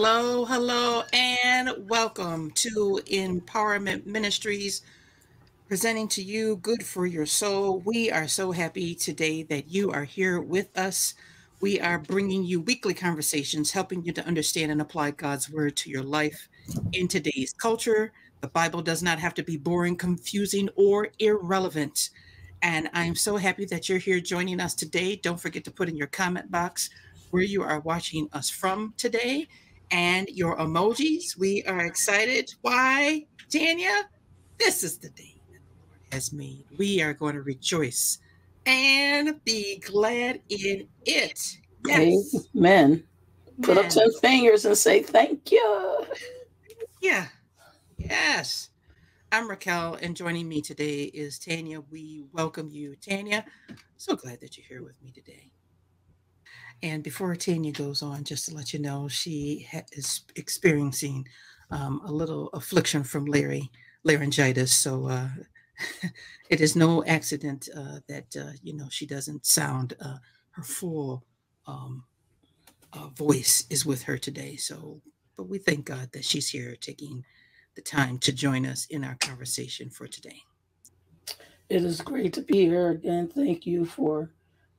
Hello, hello, and welcome to Empowerment Ministries, presenting to you Good for Your Soul. We are so happy today that you are here with us. We are bringing you weekly conversations, helping you to understand and apply God's word to your life in today's culture. The Bible does not have to be boring, confusing, or irrelevant. And I'm so happy that you're here joining us today. Don't forget to put in your comment box where you are watching us from today and your emojis. We are excited. Why, Tanya? This is the day that the Lord has made. We are going to rejoice and be glad in it. Yes. Amen. Put up 10 fingers and say thank you. Yeah. Yes. I'm Raquel, and joining me today is Tanya. We welcome you, Tanya. So glad that you're here with me today. And before Tanya goes on, just to let you know, she ha- is experiencing um, a little affliction from Larry laryngitis. So uh, it is no accident uh, that uh, you know she doesn't sound uh, her full um, uh, voice is with her today. So, but we thank God that she's here taking the time to join us in our conversation for today. It is great to be here again. Thank you for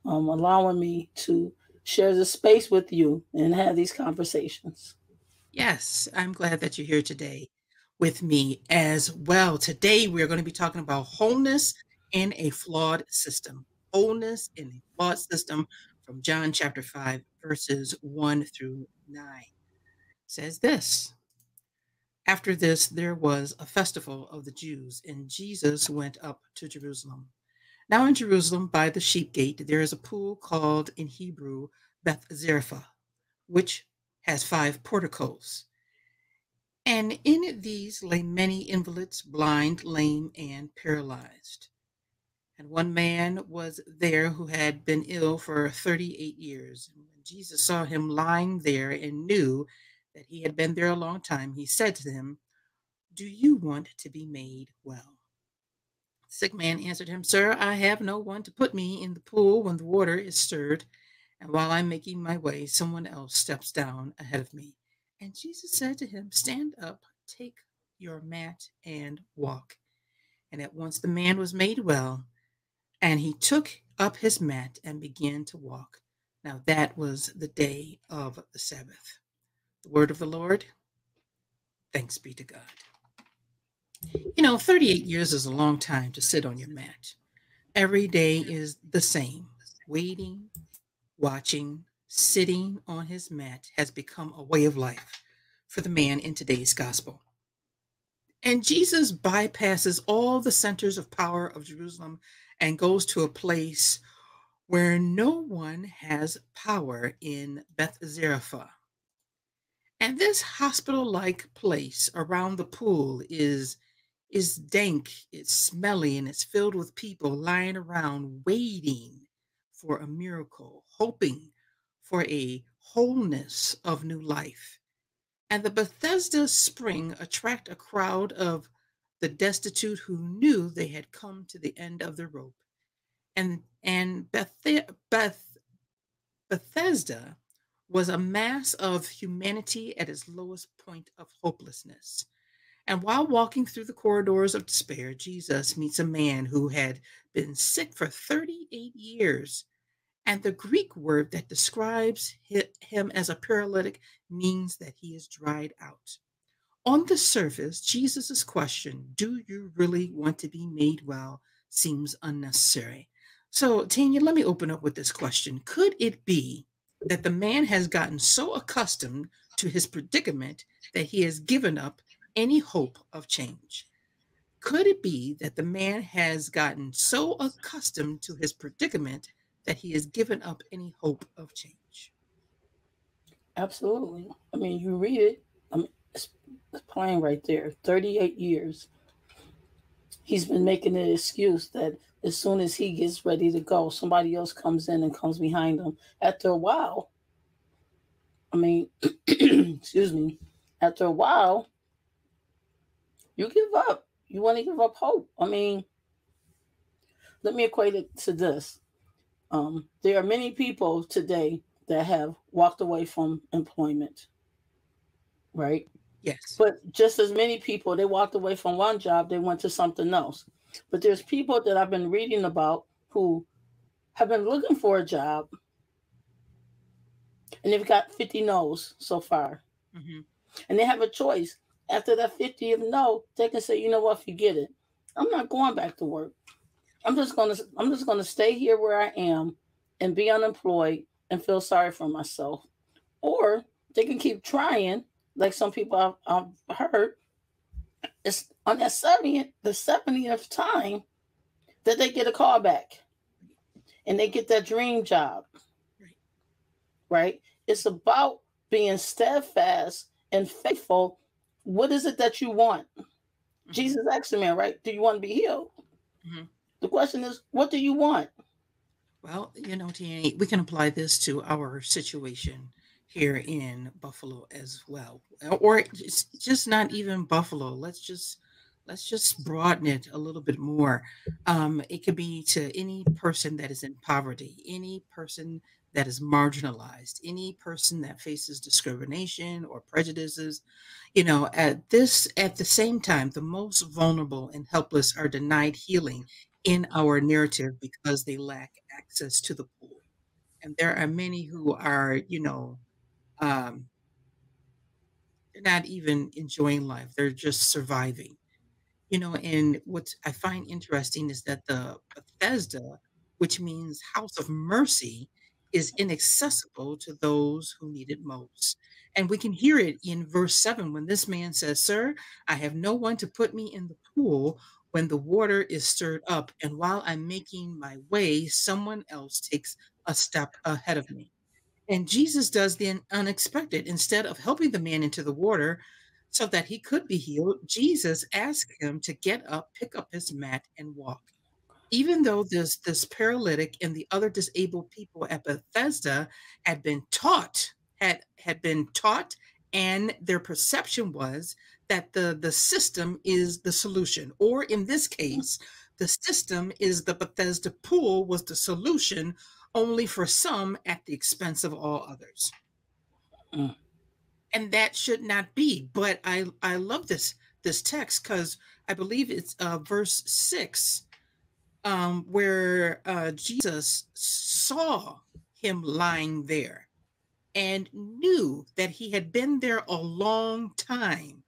um, allowing me to share the space with you and have these conversations. Yes, I'm glad that you're here today with me as well. Today, we're going to be talking about wholeness in a flawed system. Wholeness in a flawed system from John chapter 5, verses 1 through 9. It says this After this, there was a festival of the Jews, and Jesus went up to Jerusalem. Now in Jerusalem, by the sheep gate, there is a pool called in Hebrew Beth-zatha, which has five porticos. And in these lay many invalids, blind, lame, and paralyzed. And one man was there who had been ill for 38 years. And when Jesus saw him lying there and knew that he had been there a long time, he said to him, Do you want to be made well? Sick man answered him, Sir, I have no one to put me in the pool when the water is stirred, and while I'm making my way, someone else steps down ahead of me. And Jesus said to him, Stand up, take your mat, and walk. And at once the man was made well, and he took up his mat and began to walk. Now that was the day of the Sabbath. The word of the Lord. Thanks be to God. You know, 38 years is a long time to sit on your mat. Every day is the same. Waiting, watching, sitting on his mat has become a way of life for the man in today's gospel. And Jesus bypasses all the centers of power of Jerusalem and goes to a place where no one has power in Beth-zatha. And this hospital like place around the pool is is dank, it's smelly, and it's filled with people lying around waiting for a miracle, hoping for a wholeness of new life. And the Bethesda spring attract a crowd of the destitute who knew they had come to the end of the rope. And and Beth, Beth Bethesda was a mass of humanity at its lowest point of hopelessness. And while walking through the corridors of despair, Jesus meets a man who had been sick for 38 years. And the Greek word that describes him as a paralytic means that he is dried out. On the surface, Jesus' question, Do you really want to be made well? seems unnecessary. So, Tanya, let me open up with this question. Could it be that the man has gotten so accustomed to his predicament that he has given up any hope of change? Could it be that the man has gotten so accustomed to his predicament that he has given up any hope of change? Absolutely. I mean, you read it, I mean, it's, plain right there 38 years. He's been making an excuse that as soon as he gets ready to go, somebody else comes in and comes behind him. After a while, I mean, excuse me, after a while, you give up. You want to give up hope. I mean, let me equate it to this. Um, there are many people today that have walked away from employment. right? Yes. But just as many people, they walked away from one job, they went to something else. But there's people that I've been reading about who have been looking for a job and they've got 50 no's so far. hmm And they have a choice. After that 50th no, they can say, you know what, forget it. I'm not going back to work. I'm just gonna I'm just gonna stay here where I am and be unemployed and feel sorry for myself. Or they can keep trying, like some people I've, I've heard. It's on that 70th, the 70th time that they get a call back and they get that dream job. Right. Right? It's about being steadfast and faithful. What is it that you want? Mhm. Jesus asked the man, right? Do you want to be healed? Mhm. The question is, what do you want? Well, you know, Tanya, we can apply this to our situation here in Buffalo as well, or it's just not even Buffalo. Let's just let's just broaden it a little bit more. Um, it could be to any person that is in poverty, any person that is marginalized, any person that faces discrimination or prejudices. You know, at this at the same time, the most vulnerable and helpless are denied healing in our narrative because they lack access to the pool. And there are many who are, you know, um, they're not even enjoying life. They're just surviving. You know, and what I find interesting is that the Bethesda, which means house of mercy, is inaccessible to those who need it most. And we can hear it in verse 7 when this man says, Sir, I have no one to put me in the pool when the water is stirred up. And while I'm making my way, someone else takes a step ahead of me. And Jesus does the unexpected. Instead of helping the man into the water so that he could be healed, Jesus asked him to get up, pick up his mat, and walk. Even though this, this paralytic and the other disabled people at Bethesda had been taught, had, had been taught, and their perception was that the, the system is the solution. Or in this case, the system is the Bethesda pool was the solution only for some at the expense of all others. Mm. And that should not be. But I I love this this text because I believe it's uh, verse six, um, where uh, Jesus saw him lying there and knew that he had been there a long time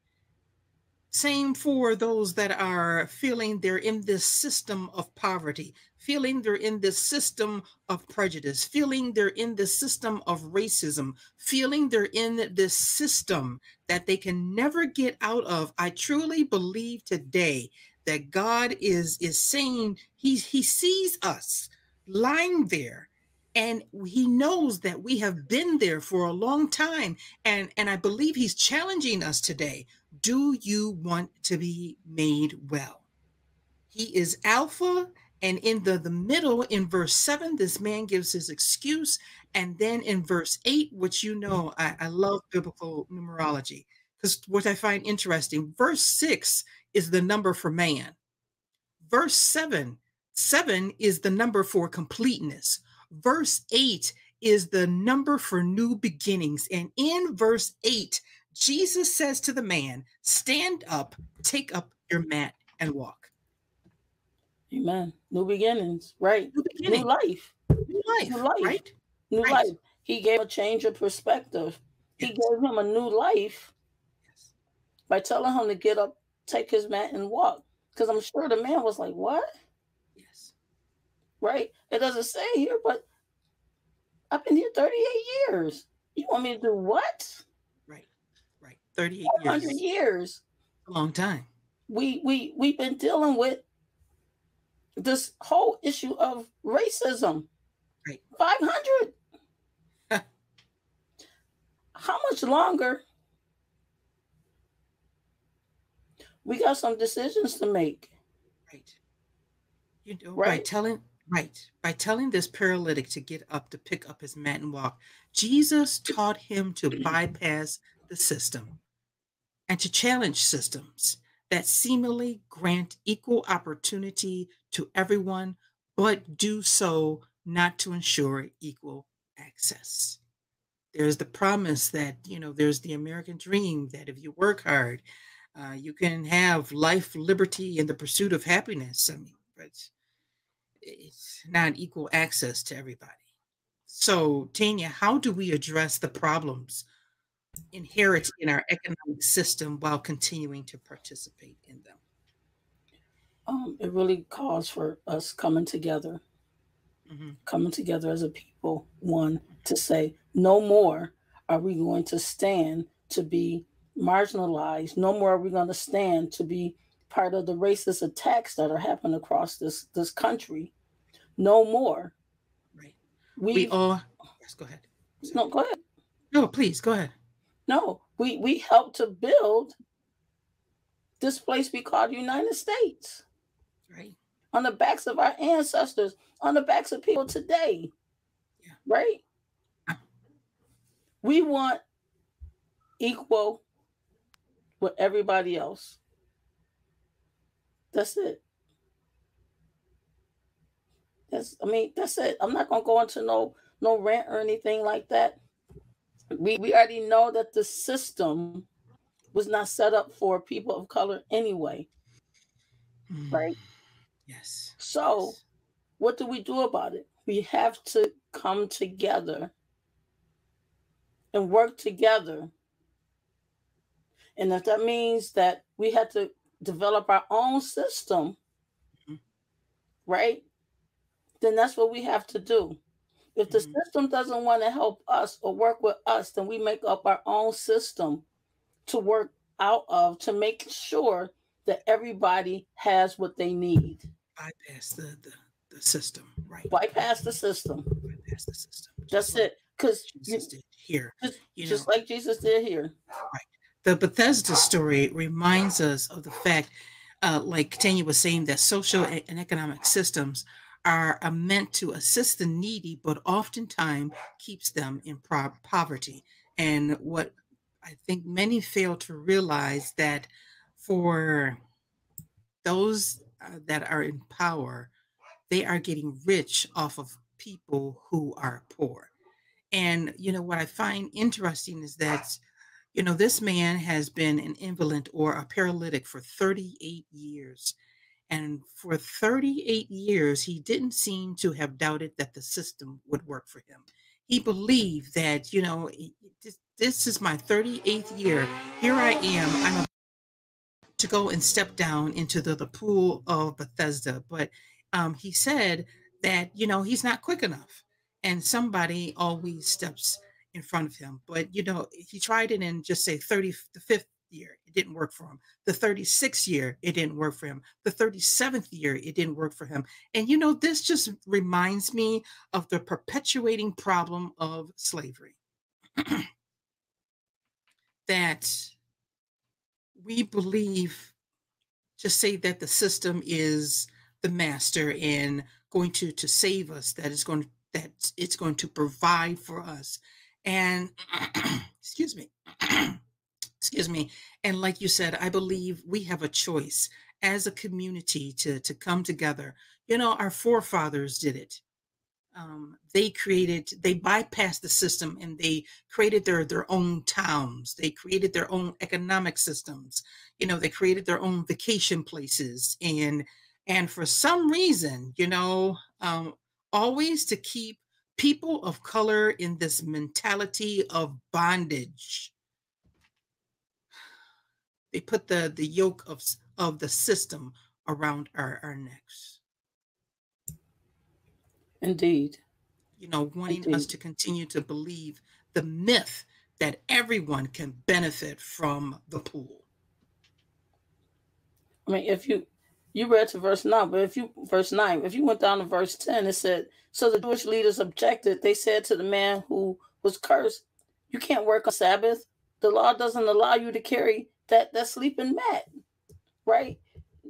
same for those that are feeling they're in this system of poverty, feeling they're in this system of prejudice, feeling they're in this system of racism, feeling they're in this system that they can never get out of. I truly believe today that God is is saying he he sees us lying there and he knows that we have been there for a long time. And and i believe he's challenging us today. Do you want to be made well? He is alpha and in the the middle in verse 7 this man gives his excuse. And then in verse 8 which you know i, I love biblical numerology because what i find interesting verse 6 is the number for man verse 7 7 is the number for completeness verse 8 is the number for new beginnings. And in verse 8, Jesus says to the man, Stand up, take up your mat, and walk. Amen. New beginnings, right? New New life, new life, new life, right? new Right. life. He gave a change of perspective. He gave him a new life Yes. by telling him to get up, take his mat, and walk. Because I'm sure the man was like, What? Yes. Right? It doesn't say here, but I've been here 38 years. You want me to do what? Right. Right. 38 400 years. years. A long time. We we we've been dealing with this whole issue of racism. Right. 500. How much longer? We got some decisions to make. Right. You know, by telling right, by telling this paralytic to get up to pick up his mat and walk, Jesus taught him to bypass the system and to challenge systems that seemingly grant equal opportunity to everyone, but do so not to ensure equal access. There's the promise that, you know, there's the American dream that if you work hard, uh, you can have life, liberty, and the pursuit of happiness. I mean, but it's not equal access to everybody. So, Tanya, how do we address the problems inherent in our economic system while continuing to participate in them? Um, it really calls for us coming together, hmm coming together as a people. One to say, no more are we going to stand to be marginalized. No more are we going to stand to be part of the racist attacks that are happening across this this country. No more. Right. We We all, yes, go ahead. no go ahead. No, please go ahead. No, we we helped to build this place we call the United States Right. on the backs of our ancestors, on the backs of people today. Yeah. Right? Ah. We want equal with everybody else. That's it. That's I mean, that's it. I'm not gonna go into no no rant or anything like that. We we already know that the system was not set up for people of color anyway, Mm, right? Yes. So Yes. what do we do about it? We have to come together and work together. And if that means that we have to develop our own system, Mhm. right? Then that's what we have to do. If the Mhm. system doesn't want to help us or work with us, then we make up our own system to work out of to make sure that everybody has what they need. Bypass the, the, the system. Right. Bypass the system. Bypass the system. Just That's like it. Because Jesus did here. just, You know, just like Jesus did here. The Bethesda story reminds us of the fact, uh, like Tanya was saying, that social and economic systems are uh, meant to assist the needy, but oftentimes keeps them in pro- poverty. And what I think many fail to realize that for those uh, that are in power, they are getting rich off of people who are poor. And you know what I find interesting is that you know, this man has been an invalid or a paralytic for 38 years. And for 38 years, he didn't seem to have doubted that the system would work for him. He believed that, you know, this, is my 38th year. Here I am. I'm to go and step down into the, the pool of Bethesda. But um, he said that, you know, he's not quick enough. And somebody always steps in front of him. But you know, he tried it in just say 30 the fifth year, it didn't work for him. The 36th year, it didn't work for him. The 37th year, it didn't work for him. And you know, this just reminds me of the perpetuating problem of slavery. that we believe just say that the system is the master and going to to save us that is going that it's going to provide for us and excuse me excuse me and like you said i believe we have a choice as a community to to come together. You know our forefathers did it. Um, they created they bypassed the system and they created their their own towns. They created their own economic systems. You know they created their own vacation places and and for some reason you know um, always to keep people of color in this mentality of bondage. They put the the yoke of of the system around our our necks. Indeed. you know wanting us to continue to believe the myth that everyone can benefit from the pool. I mean, if you you read to verse nine, but if you verse nine, if you went down to verse ten, it said, So the Jewish leaders objected. They said to the man who was cursed, You can't work on Sabbath. The law doesn't allow you to carry that, that sleeping mat. Right?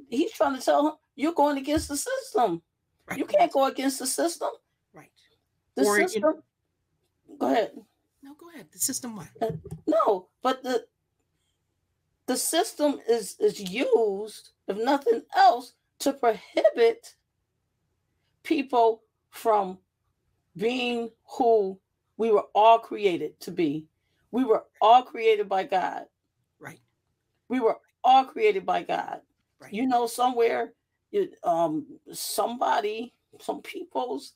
He's trying to tell him you're going against the system. right You can't go against the system. right The Or, system. Go ahead. no go ahead the system what uh, No, but the the system is is used, if nothing else, to prohibit people from being who we were all created to be. We were all created by God. Right. We were all created by God. Right. You know, somewhere, it, um, somebody, some people's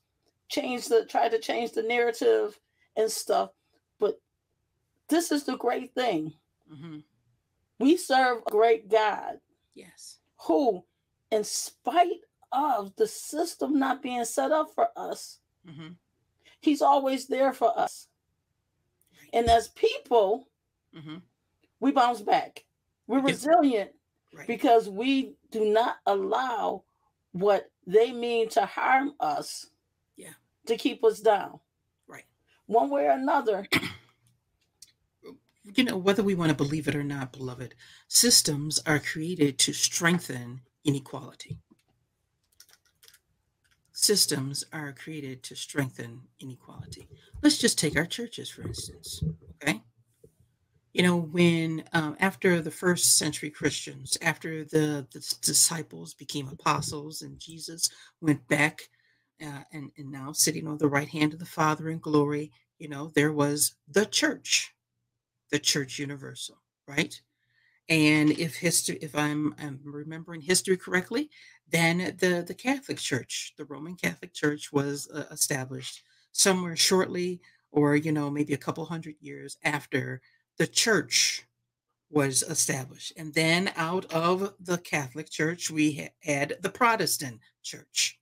change the try to change the narrative and stuff. But this is the great thing. hmm We serve a great God Yes. who, in spite of the system not being set up for us, hmm He's always there for us. And as people, hmm we bounce back. We're resilient Right. because we do not allow what they mean to harm us Yeah. to keep us down. Right. One way or another, you know, whether we want to believe it or not, beloved, systems are created to strengthen inequality. Systems are created to strengthen inequality. Let's just take our churches, for instance. Okay. You know, when um, after the first century Christians, after the, the disciples became apostles and Jesus went back uh, and, and now sitting on the right hand of the Father in glory, you know, there was the church the church universal right? And if history if i'm i'm remembering history correctly then the the catholic church the roman catholic church was uh, established somewhere shortly or you know maybe a couple hundred years after the church was established. And then out of the catholic church we ha- had the protestant church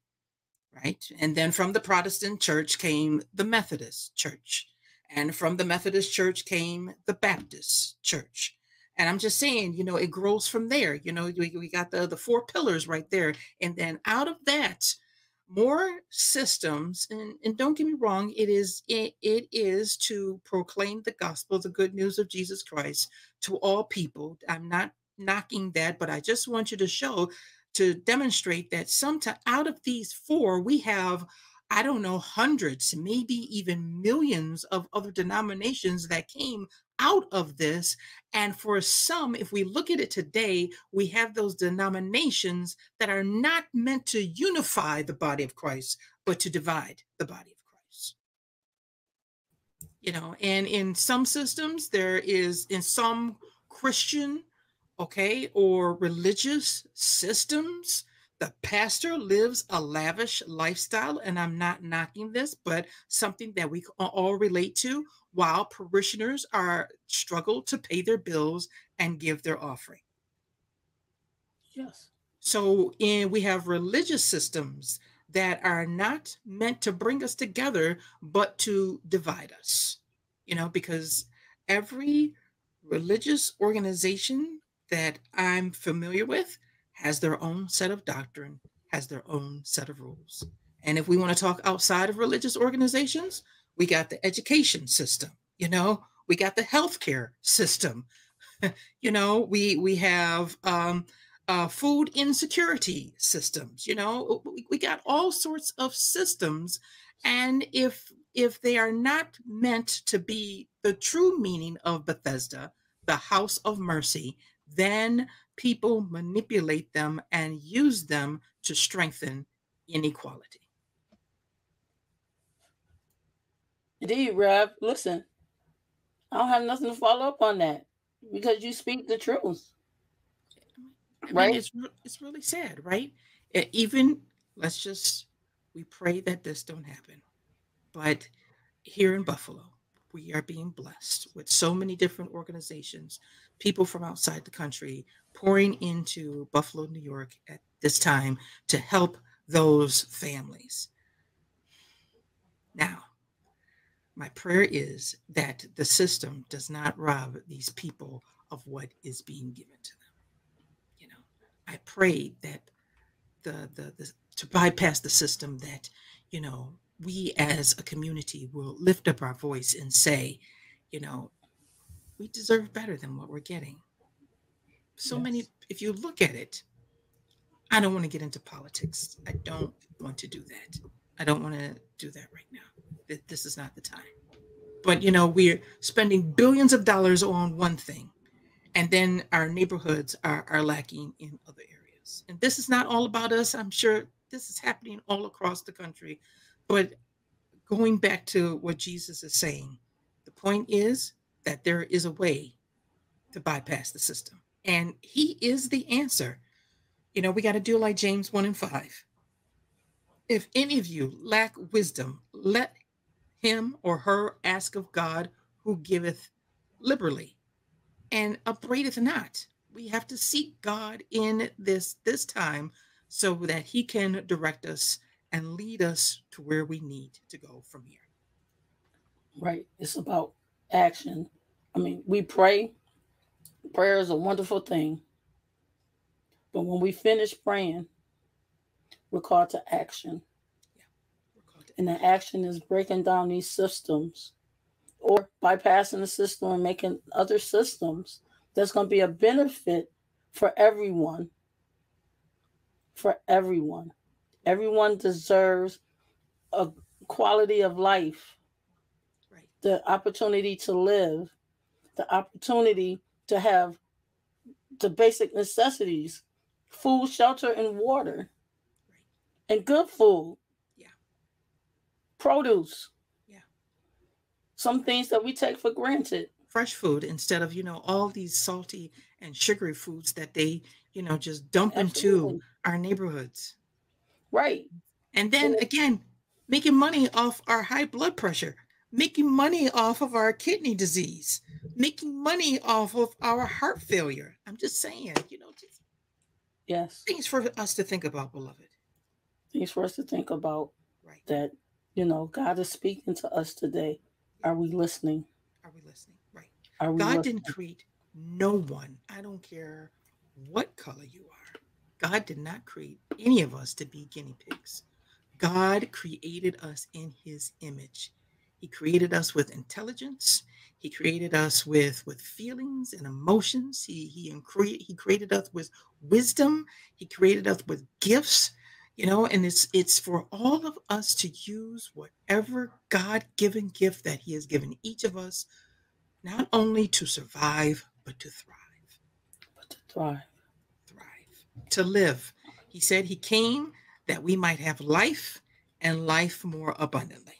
right? And then from the protestant church came the methodist church and from the Methodist church came the Baptist church. And I'm just saying, you know, it grows from there. You know, we, we got the, the four pillars right there. And then out of that, more systems, and, and don't get me wrong, it is it, it is to proclaim the gospel, the good news of Jesus Christ to all people. I'm not knocking that, but I just want you to show to demonstrate that sometimes out of these four, we have I don't know, hundreds, maybe even millions of other denominations that came out of this. And for some, if we look at it today, we have those denominations that are not meant to unify the body of Christ, but to divide the body of Christ. You know, and in some systems, there is, in some Christian, okay, or religious systems, the pastor lives a lavish lifestyle, and I'm not knocking this, but something that we all relate to, while parishioners are struggle to pay their bills and give their offering. yes, So, in we have religious systems that are not meant to bring us together, but to divide us. You know, because every religious organization that I'm familiar with has their own set of doctrine, has their own set of rules. And if we want to talk outside of religious organizations, we got the education system, you know, we got the healthcare system, you know, we we have um, uh, food insecurity systems, you know, we, we got all sorts of systems, and if if they are not meant to be the true meaning of Bethesda, the house of mercy, then people manipulate them and use them to strengthen inequality. indeed, Rev. Listen, I don't have nothing to follow up on that because you speak the truth. I mean, Right. it's it's really sad, right? Even let's just we pray that this don't happen. But here in Buffalo, we are being blessed with so many different organizations, people from outside the country pouring into Buffalo, New York at this time to help those families. Now, my prayer is that the system does not rob these people of what is being given to them. You know, I pray that the the, the to bypass the system that you know we as a community will lift up our voice and say, you know, we deserve better than what we're getting. So many, if you look at it, I don't want to get into politics. I don't want to do that. I don't want to do that right now. This is not the time. But you know, we're spending billions of dollars on one thing, and then our neighborhoods are, are lacking in other areas. And this is not all about us. I'm sure this is happening all across the country. But going back to what Jesus is saying, the point is that there is a way to bypass the system. And he is the answer. You know, we got to do like James 1 and 5. If any of you lack wisdom, let him or her ask of God who giveth liberally and upbraideth not. We have to seek God in this this time so that he can direct us and lead us to where we need to go from here. Right. It's about action. I mean, we pray. Prayer is a wonderful thing. But when we finish praying, we're called to action. And the action is breaking down these systems or bypassing the system and making other systems that's going to be a benefit for everyone. For everyone. Everyone deserves a quality of life. The opportunity to live, the opportunity to have the basic necessities food, shelter, and water, Right. and good food. Yeah. Produce. Yeah. Some things that we take for granted. Fresh food instead of, you know, all these salty and sugary foods that they, you know, just dump into our neighborhoods. Right. And then Yeah. again, making money off our high blood pressure, making money off of our kidney disease, making money off of our heart failure. I'm just saying, you know, just Yes. things for us to think about, beloved. Things for us to think about Right. that, you know, God is speaking to us today. Are we listening? Are we listening? Right. Are we God listening? didn't create no one. I don't care what color you are. God did not create any of us to be guinea pigs. God created us in his image. He created us with intelligence. He created us with with feelings and emotions. He he cre- he created us with wisdom. He created us with gifts. You know, and it's it's for all of us to use whatever God-given gift that he has given each of us not only to survive, but to thrive. But to thrive. Thrive. To live. He said he came that we might have life and life more abundantly.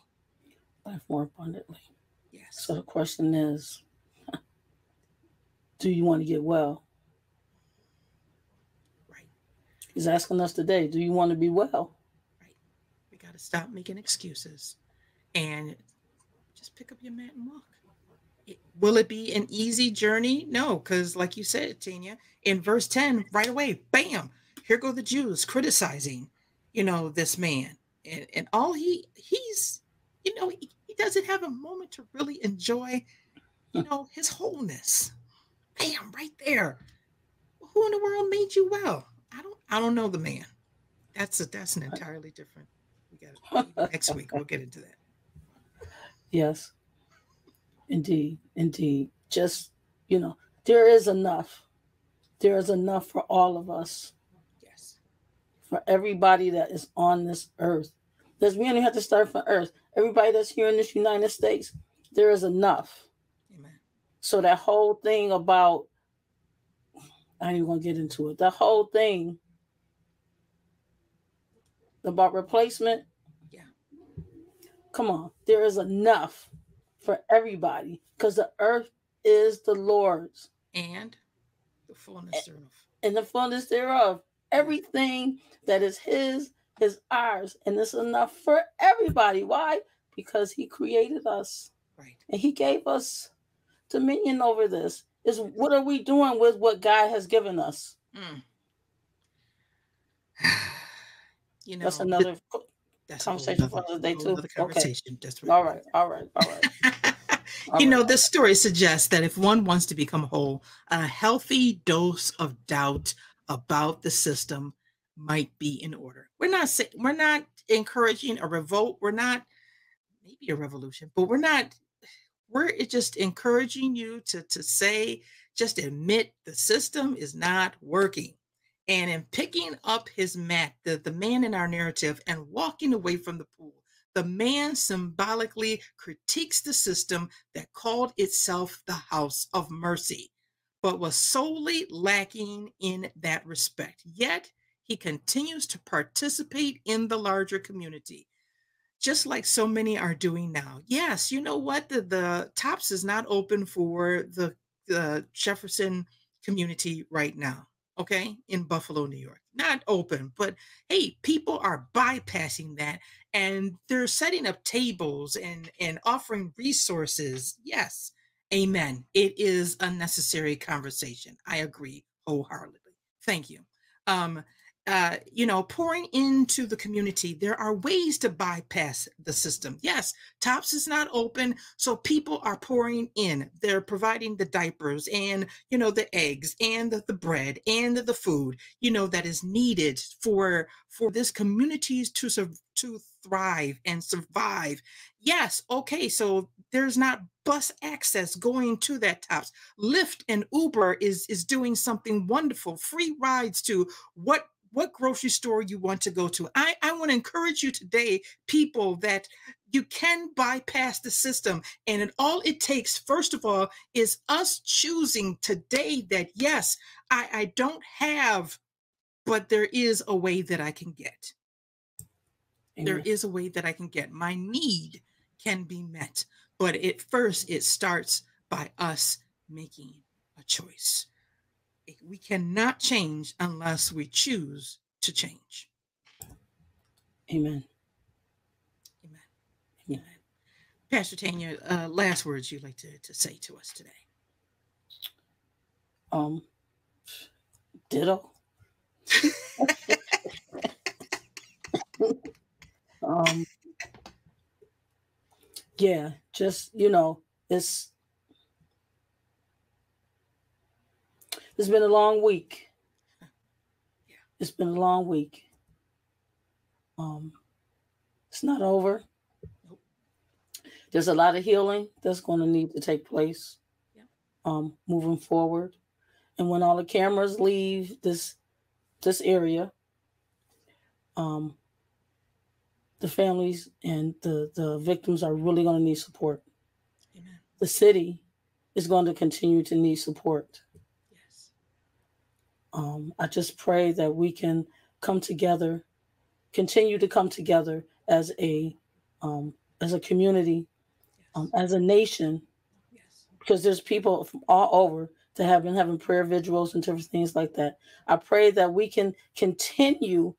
Life more abundantly. Yes. So the question is, do you want to get well? Right. He's asking us today, do you want to be well? Right. We got to stop making excuses and just pick up your mat and walk. It- will it be an easy journey? No, because like you said, Tanya, in verse 10, right away, bam, here go the Jews criticizing, you know, this man. And, and all he he's, you know, he, he doesn't have a moment to really enjoy, you know, his wholeness. Bam, right there. Who in the world made you well? I don't I don't know the man. That's a that's an entirely different. We got next week. We'll get into that. Yes. Indeed. Indeed. Just, you know, there is enough. There is enough for all of us, Yes. for everybody that is on this earth. Because we only have to start from earth. Everybody that's here in this United States, there is enough. Amen. So that whole thing about I ain't even gonna get into it. The whole thing about replacement. Yeah. Come on, there is enough for everybody because the earth is the Lord's And the fullness thereof. and the fullness thereof. Everything that is His is ours, and it's enough for everybody. Why? Because He created us Right. and He gave us dominion over this. Is what are we doing with what God has given us? Mm. you know, That's another. that's a whole conversation for nother- another day, whole too. nother Okay. conversation. That's right. All right, all right, all right. all you know, this story suggests that if one wants to become whole, a healthy dose of doubt about the system might be in order. We're not we're not encouraging a revolt. We're not maybe a revolution, but we're not. We're just encouraging you to to say, just admit the system is not working. And in picking up his mat, the, the man in our narrative, and walking away from the pool, the man symbolically critiques the system that called itself the house of mercy, but was solely lacking in that respect. Yet he continues to participate in the larger community. just like so many are doing now. Yes, you know what? The the Tops is not open for the the Jefferson community right now. Okay, in Buffalo, New York, not open, but hey, people are bypassing that and they're setting up tables and and offering resources. Yes, amen. It is a necessary conversation. I agree wholeheartedly. Thank you. Um, uh, you know, pouring into the community, there are ways to bypass the system. Yes, TOPS is not open, so people are pouring in. They're providing the diapers and, you know, the eggs and the, the bread and the, the food, you know, that is needed for for this communities to to thrive and survive. Yes, okay, so there's not bus access going to that tops. Lyft and Uber is is doing something wonderful. Free rides to what what grocery store you want to go to. I, I want to encourage you today, people, that you can bypass the system. And it, all it takes, first of all, is us choosing today that, yes, I, I don't have, but there is a way that I can get. Amen. There is a way that I can get. My need can be met. But at first, it starts by us making a choice we cannot change unless we choose to change. Amen. Amen. Amen. Pastor Tanya, uh, last words you'd like to, to say to us today. Um, ditto. um, yeah, just you know, it's It's been a long week. Yeah. It's been a long week. Um, it's not over. There's a lot of healing that's going to need to take place yeah. um, moving forward. And when all the cameras leave this this area, um, the families and the, the victims are really going to need support. Amen. The city is going to continue to need support. Um, I just pray that we can come together, continue to come together as a um, as a community, um, as a nation, yes. because there's people from all over that have been having prayer vigils and different things like that. I pray that we can continue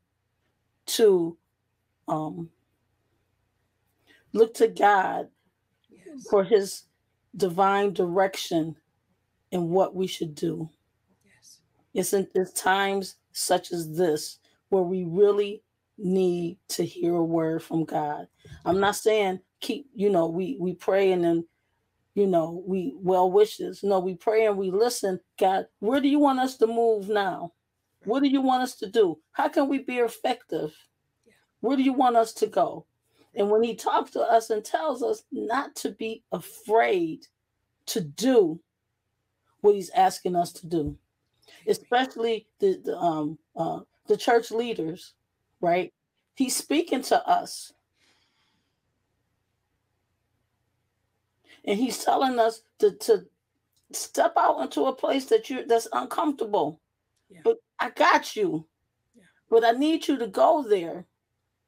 to um, look to God yes. for His divine direction in what we should do. It's in it's times such as this where we really need to hear a word from God. I'm not saying keep, you know, we we pray and then, you know, we well wishes. No, we pray and we listen. God, where do you want us to move now? What do you want us to do? How can we be effective? Where do you want us to go? And when he talks to us and tells us not to be afraid to do what he's asking us to do especially the, the um uh, the church leaders, right? He's speaking to us. And he's telling us to, to step out into a place that you that's uncomfortable. Yeah. But I got you. Yeah. But I need you to go there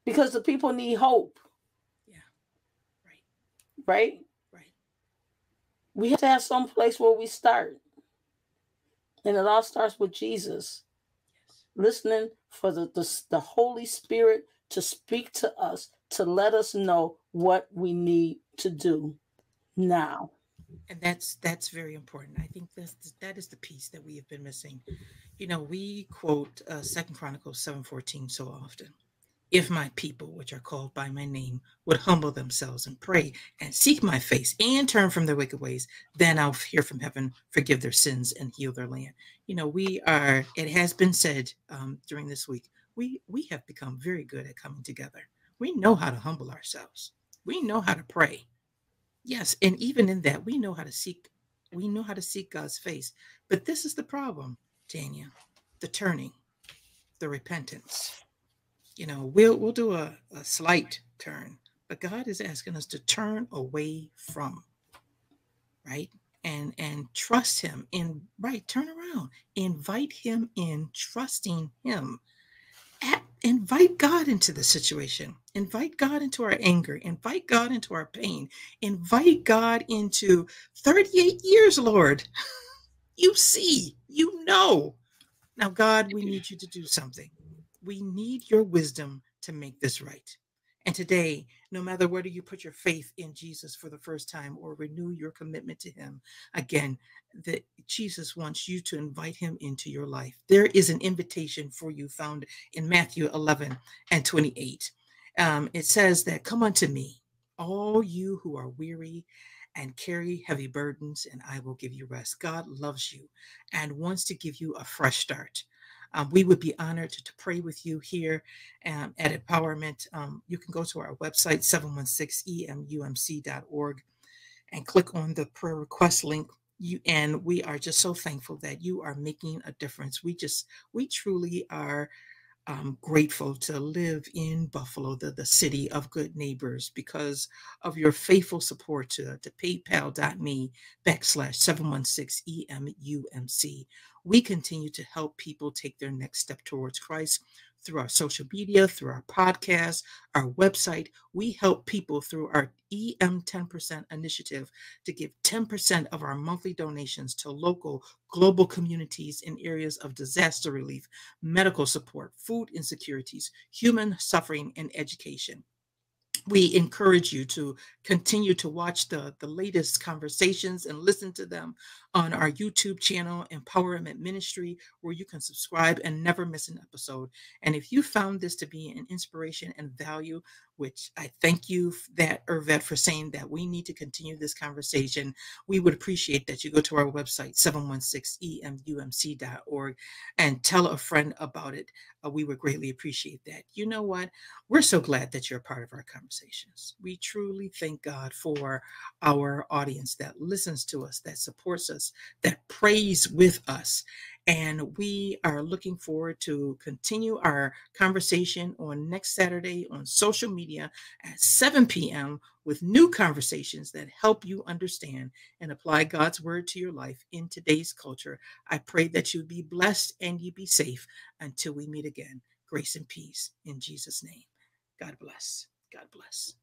because the people need hope. Yeah. Right. Right? Right. We have to have some place where we start. And it all starts with Jesus. Yes. Listening for the, the, the Holy Spirit to speak to us, to let us know what we need to do now. And that's that's very important. I think that's that is the piece that we have been missing. You know, we quote uh, Second Chronicles seven fourteen so often if my people, which are called by my name, would humble themselves and pray and seek my face and turn from their wicked ways, then I'll hear from heaven, forgive their sins, and heal their land. You know, we are, it has been said um, during this week, we, we have become very good at coming together. We know how to humble ourselves, we know how to pray. Yes, and even in that, we know how to seek, we know how to seek God's face. But this is the problem, Tanya the turning, the repentance you know, we'll we'll do a, a slight turn, but God is asking us to turn away from, right? And and trust him in right, turn around, invite him in, trusting him. At, invite God into the situation. Invite God into our anger. Invite God into our pain. Invite God into 38 years, Lord. You see, you know. Now, God, we need you to do something. We need your wisdom to make this right. And today, no matter whether you put your faith in Jesus for the first time or renew your commitment to him, again, that Jesus wants you to invite him into your life. There is an invitation for you found in Matthew 11 and 28. Um, it says that, Come unto me, all you who are weary and carry heavy burdens, and I will give you rest. God loves you and wants to give you a fresh start. Um, we would be honored to, to pray with you here um, at Empowerment. Um, you can go to our website, 716emumc.org, and click on the prayer request link. You and we are just so thankful that you are making a difference. We just, we truly are um, grateful to live in Buffalo, the, the city of good neighbors, because of your faithful support to, to paypal.me backslash 716 EMUMC. We continue to help people take their next step towards Christ through our social media, through our podcast, our website. We help people through our EM 10% initiative to give 10% of our monthly donations to local, global communities in areas of disaster relief, medical support, food insecurities, human suffering, and education we encourage you to continue to watch the, the latest conversations and listen to them on our YouTube channel, Empowerment Ministry, where you can subscribe and never miss an episode. And if you found this to be an inspiration and value, which I thank you that Irvet for saying that we need to continue this conversation. We would appreciate that you go to our website, 716emumc.org, and tell a friend about it. Uh, we would greatly appreciate that. You know what? We're so glad that you're a part of our conversations. We truly thank God for our audience that listens to us, that supports us, that prays with us. And we are looking forward to continue our conversation on next Saturday on social media at 7 p.m. with new conversations that help you understand and apply God's word to your life in today's culture. I pray that you be blessed and you be safe until we meet again. Grace and peace in Jesus' name. God bless. God bless.